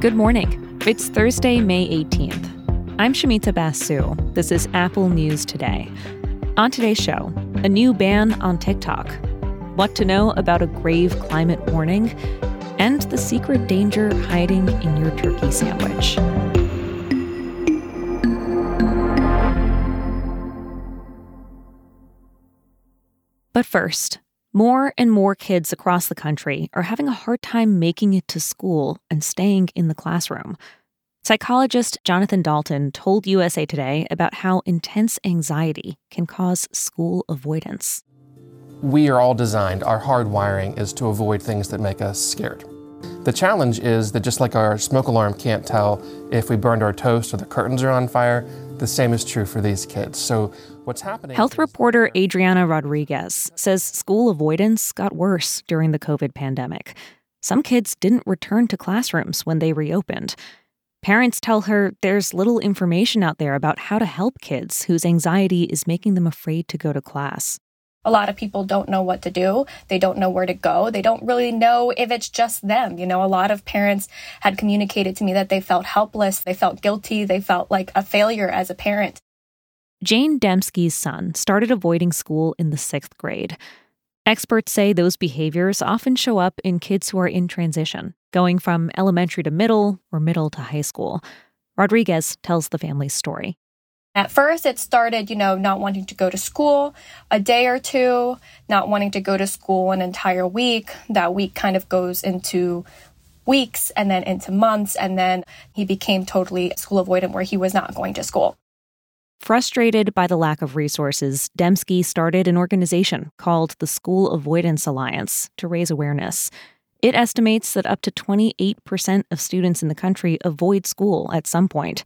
Good morning. It's Thursday, May 18th. I'm Shamita Basu. This is Apple News Today. On today's show, a new ban on TikTok, what to know about a grave climate warning, and the secret danger hiding in your turkey sandwich. But first, more and more kids across the country are having a hard time making it to school and staying in the classroom. Psychologist Jonathan Dalton told USA Today about how intense anxiety can cause school avoidance. We are all designed, our hardwiring is to avoid things that make us scared. The challenge is that just like our smoke alarm can't tell if we burned our toast or the curtains are on fire, the same is true for these kids. So, what's happening? Health reporter Adriana Rodriguez says school avoidance got worse during the COVID pandemic. Some kids didn't return to classrooms when they reopened. Parents tell her there's little information out there about how to help kids whose anxiety is making them afraid to go to class. A lot of people don't know what to do. They don't know where to go. They don't really know if it's just them. You know, a lot of parents had communicated to me that they felt helpless, they felt guilty, they felt like a failure as a parent. Jane Dembski's son started avoiding school in the sixth grade. Experts say those behaviors often show up in kids who are in transition, going from elementary to middle or middle to high school. Rodriguez tells the family's story. At first, it started, you know, not wanting to go to school a day or two, not wanting to go to school an entire week. That week kind of goes into weeks and then into months. And then he became totally school avoidant where he was not going to school. Frustrated by the lack of resources, Dembski started an organization called the School Avoidance Alliance to raise awareness. It estimates that up to 28% of students in the country avoid school at some point.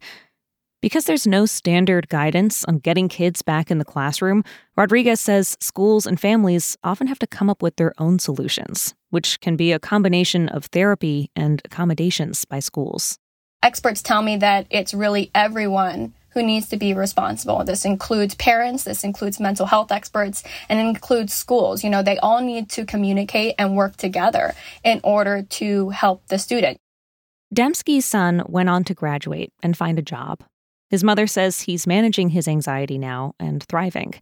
Because there's no standard guidance on getting kids back in the classroom, Rodriguez says schools and families often have to come up with their own solutions, which can be a combination of therapy and accommodations by schools. Experts tell me that it's really everyone who needs to be responsible. This includes parents, this includes mental health experts, and includes schools. You know, they all need to communicate and work together in order to help the student. Dembski's son went on to graduate and find a job. His mother says he's managing his anxiety now and thriving.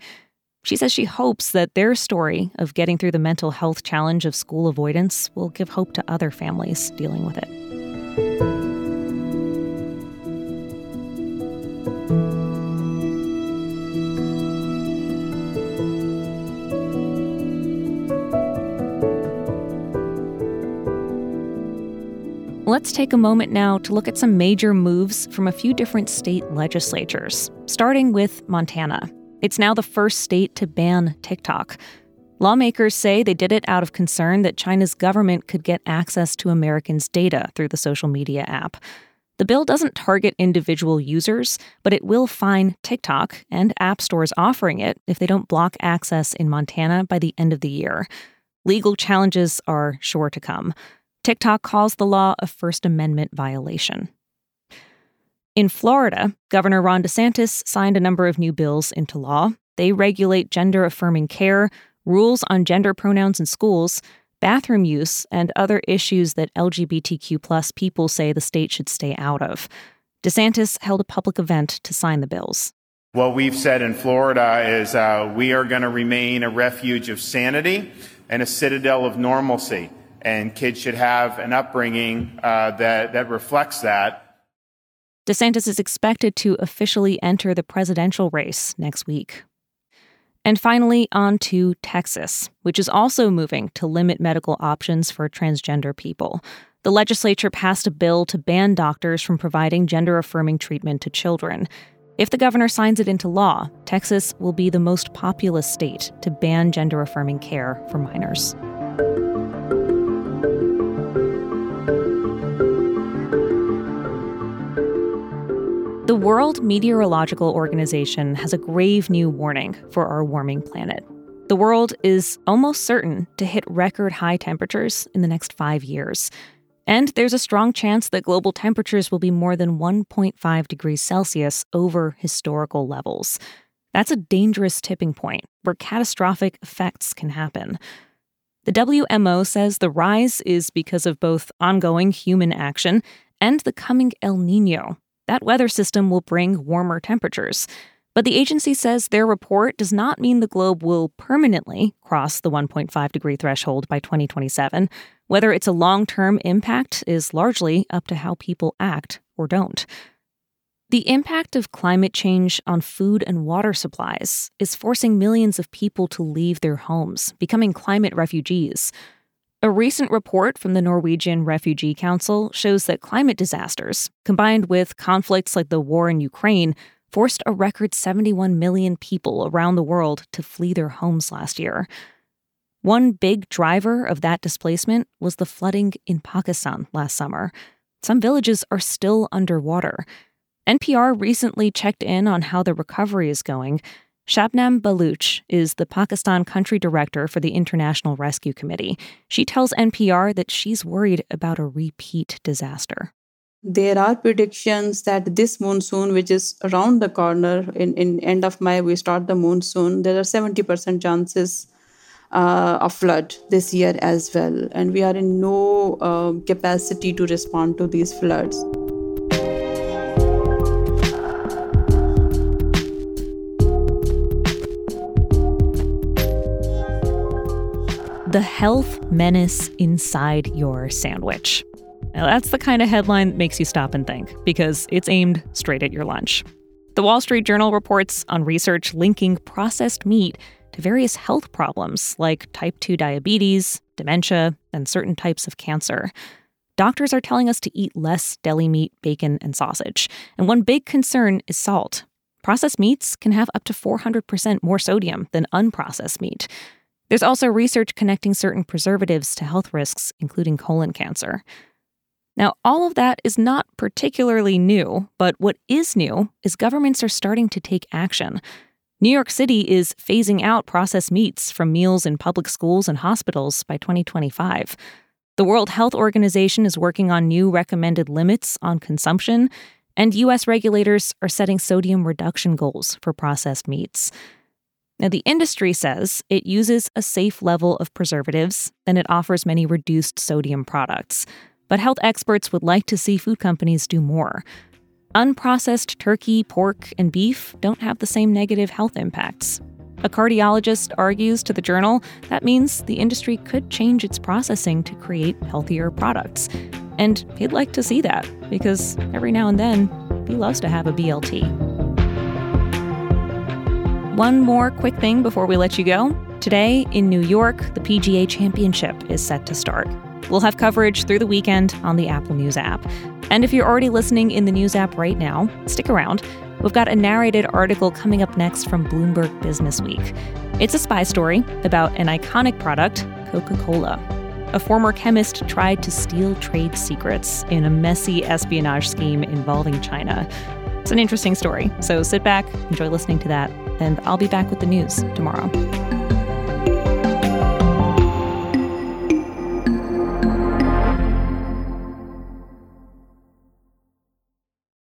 She says she hopes that their story of getting through the mental health challenge of school avoidance will give hope to other families dealing with it. Let's take a moment now to look at some major moves from a few different state legislatures, starting with Montana. It's now the first state to ban TikTok. Lawmakers say they did it out of concern that China's government could get access to Americans' data through the social media app. The bill doesn't target individual users, but it will fine TikTok and app stores offering it if they don't block access in Montana by the end of the year. Legal challenges are sure to come. TikTok calls the law a First Amendment violation. In Florida, Governor Ron DeSantis signed a number of new bills into law. They regulate gender affirming care, rules on gender pronouns in schools, bathroom use, and other issues that LGBTQ people say the state should stay out of. DeSantis held a public event to sign the bills. What we've said in Florida is uh, we are going to remain a refuge of sanity and a citadel of normalcy and kids should have an upbringing uh, that, that reflects that. DeSantis is expected to officially enter the presidential race next week. And finally, on to Texas, which is also moving to limit medical options for transgender people. The legislature passed a bill to ban doctors from providing gender affirming treatment to children. If the governor signs it into law, Texas will be the most populous state to ban gender affirming care for minors. The World Meteorological Organization has a grave new warning for our warming planet. The world is almost certain to hit record high temperatures in the next five years. And there's a strong chance that global temperatures will be more than 1.5 degrees Celsius over historical levels. That's a dangerous tipping point where catastrophic effects can happen. The WMO says the rise is because of both ongoing human action and the coming El Nino. That weather system will bring warmer temperatures. But the agency says their report does not mean the globe will permanently cross the 1.5 degree threshold by 2027. Whether it's a long term impact is largely up to how people act or don't. The impact of climate change on food and water supplies is forcing millions of people to leave their homes, becoming climate refugees. A recent report from the Norwegian Refugee Council shows that climate disasters, combined with conflicts like the war in Ukraine, forced a record 71 million people around the world to flee their homes last year. One big driver of that displacement was the flooding in Pakistan last summer. Some villages are still underwater. NPR recently checked in on how the recovery is going. Shabnam Baloch is the Pakistan country director for the International Rescue Committee. She tells NPR that she's worried about a repeat disaster. There are predictions that this monsoon, which is around the corner in, in end of May, we start the monsoon. There are 70% chances uh, of flood this year as well. And we are in no uh, capacity to respond to these floods. The Health Menace Inside Your Sandwich. Now, that's the kind of headline that makes you stop and think, because it's aimed straight at your lunch. The Wall Street Journal reports on research linking processed meat to various health problems like type 2 diabetes, dementia, and certain types of cancer. Doctors are telling us to eat less deli meat, bacon, and sausage. And one big concern is salt. Processed meats can have up to 400% more sodium than unprocessed meat. There's also research connecting certain preservatives to health risks, including colon cancer. Now, all of that is not particularly new, but what is new is governments are starting to take action. New York City is phasing out processed meats from meals in public schools and hospitals by 2025. The World Health Organization is working on new recommended limits on consumption, and U.S. regulators are setting sodium reduction goals for processed meats. Now, the industry says it uses a safe level of preservatives and it offers many reduced sodium products. But health experts would like to see food companies do more. Unprocessed turkey, pork, and beef don't have the same negative health impacts. A cardiologist argues to the journal that means the industry could change its processing to create healthier products. And he'd like to see that because every now and then he loves to have a BLT. One more quick thing before we let you go. Today in New York, the PGA Championship is set to start. We'll have coverage through the weekend on the Apple News app. And if you're already listening in the News app right now, stick around. We've got a narrated article coming up next from Bloomberg Business Week. It's a spy story about an iconic product, Coca Cola. A former chemist tried to steal trade secrets in a messy espionage scheme involving China. It's an interesting story, so sit back, enjoy listening to that, and I'll be back with the news tomorrow.